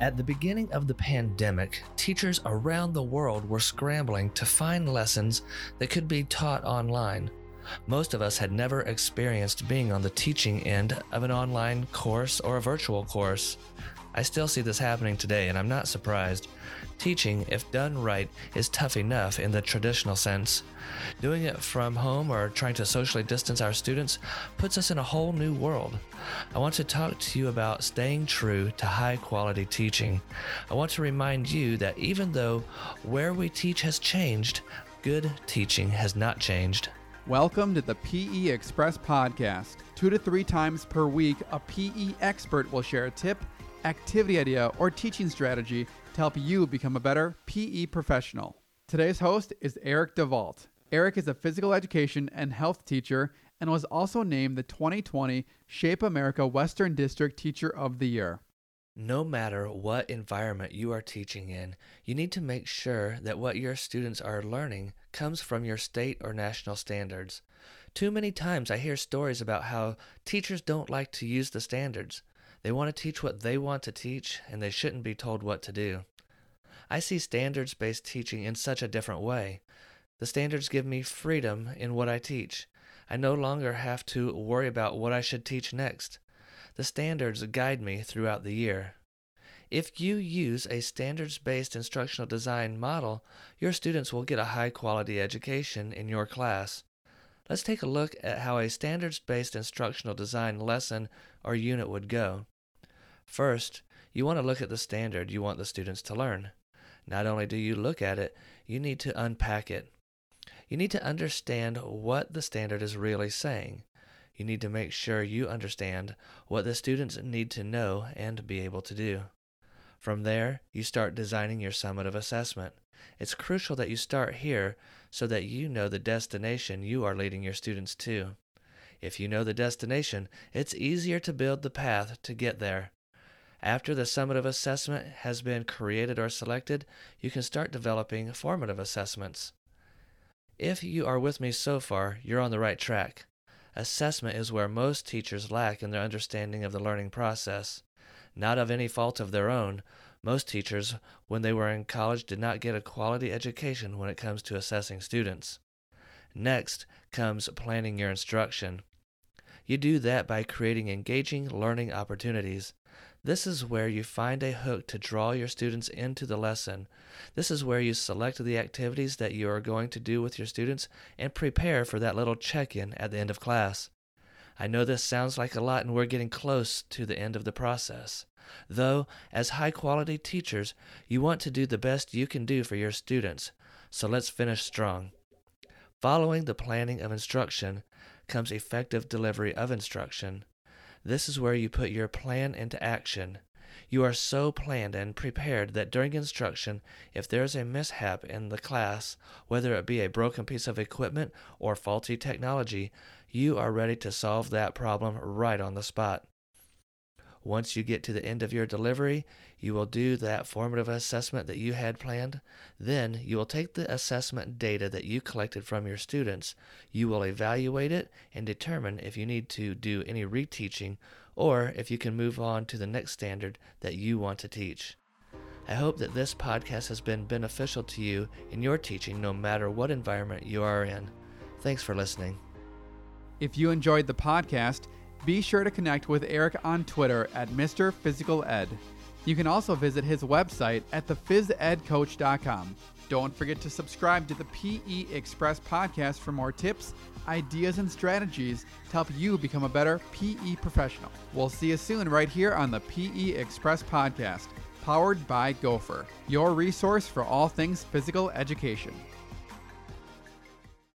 At the beginning of the pandemic, teachers around the world were scrambling to find lessons that could be taught online. Most of us had never experienced being on the teaching end of an online course or a virtual course. I still see this happening today, and I'm not surprised. Teaching, if done right, is tough enough in the traditional sense. Doing it from home or trying to socially distance our students puts us in a whole new world. I want to talk to you about staying true to high quality teaching. I want to remind you that even though where we teach has changed, good teaching has not changed. Welcome to the PE Express podcast. Two to three times per week, a PE expert will share a tip activity idea, or teaching strategy to help you become a better PE professional. Today's host is Eric DeVault. Eric is a physical education and health teacher and was also named the 2020 Shape America Western District Teacher of the Year. No matter what environment you are teaching in, you need to make sure that what your students are learning comes from your state or national standards. Too many times I hear stories about how teachers don't like to use the standards. They want to teach what they want to teach, and they shouldn't be told what to do. I see standards based teaching in such a different way. The standards give me freedom in what I teach. I no longer have to worry about what I should teach next. The standards guide me throughout the year. If you use a standards based instructional design model, your students will get a high quality education in your class. Let's take a look at how a standards based instructional design lesson or unit would go. First, you want to look at the standard you want the students to learn. Not only do you look at it, you need to unpack it. You need to understand what the standard is really saying. You need to make sure you understand what the students need to know and be able to do. From there, you start designing your summative assessment. It's crucial that you start here so that you know the destination you are leading your students to. If you know the destination, it's easier to build the path to get there. After the summative assessment has been created or selected, you can start developing formative assessments. If you are with me so far, you're on the right track. Assessment is where most teachers lack in their understanding of the learning process. Not of any fault of their own, most teachers, when they were in college, did not get a quality education when it comes to assessing students. Next comes planning your instruction. You do that by creating engaging learning opportunities. This is where you find a hook to draw your students into the lesson. This is where you select the activities that you are going to do with your students and prepare for that little check in at the end of class. I know this sounds like a lot and we're getting close to the end of the process. Though, as high quality teachers, you want to do the best you can do for your students, so let's finish strong. Following the planning of instruction comes effective delivery of instruction. This is where you put your plan into action. You are so planned and prepared that during instruction, if there is a mishap in the class, whether it be a broken piece of equipment or faulty technology, you are ready to solve that problem right on the spot. Once you get to the end of your delivery, you will do that formative assessment that you had planned. Then you will take the assessment data that you collected from your students. You will evaluate it and determine if you need to do any reteaching or if you can move on to the next standard that you want to teach. I hope that this podcast has been beneficial to you in your teaching no matter what environment you are in. Thanks for listening. If you enjoyed the podcast, be sure to connect with Eric on Twitter at Mr. Physical Ed. You can also visit his website at thephys.edcoach.com. Don't forget to subscribe to the PE Express podcast for more tips, ideas, and strategies to help you become a better PE professional. We'll see you soon right here on the PE Express podcast, powered by Gopher, your resource for all things physical education.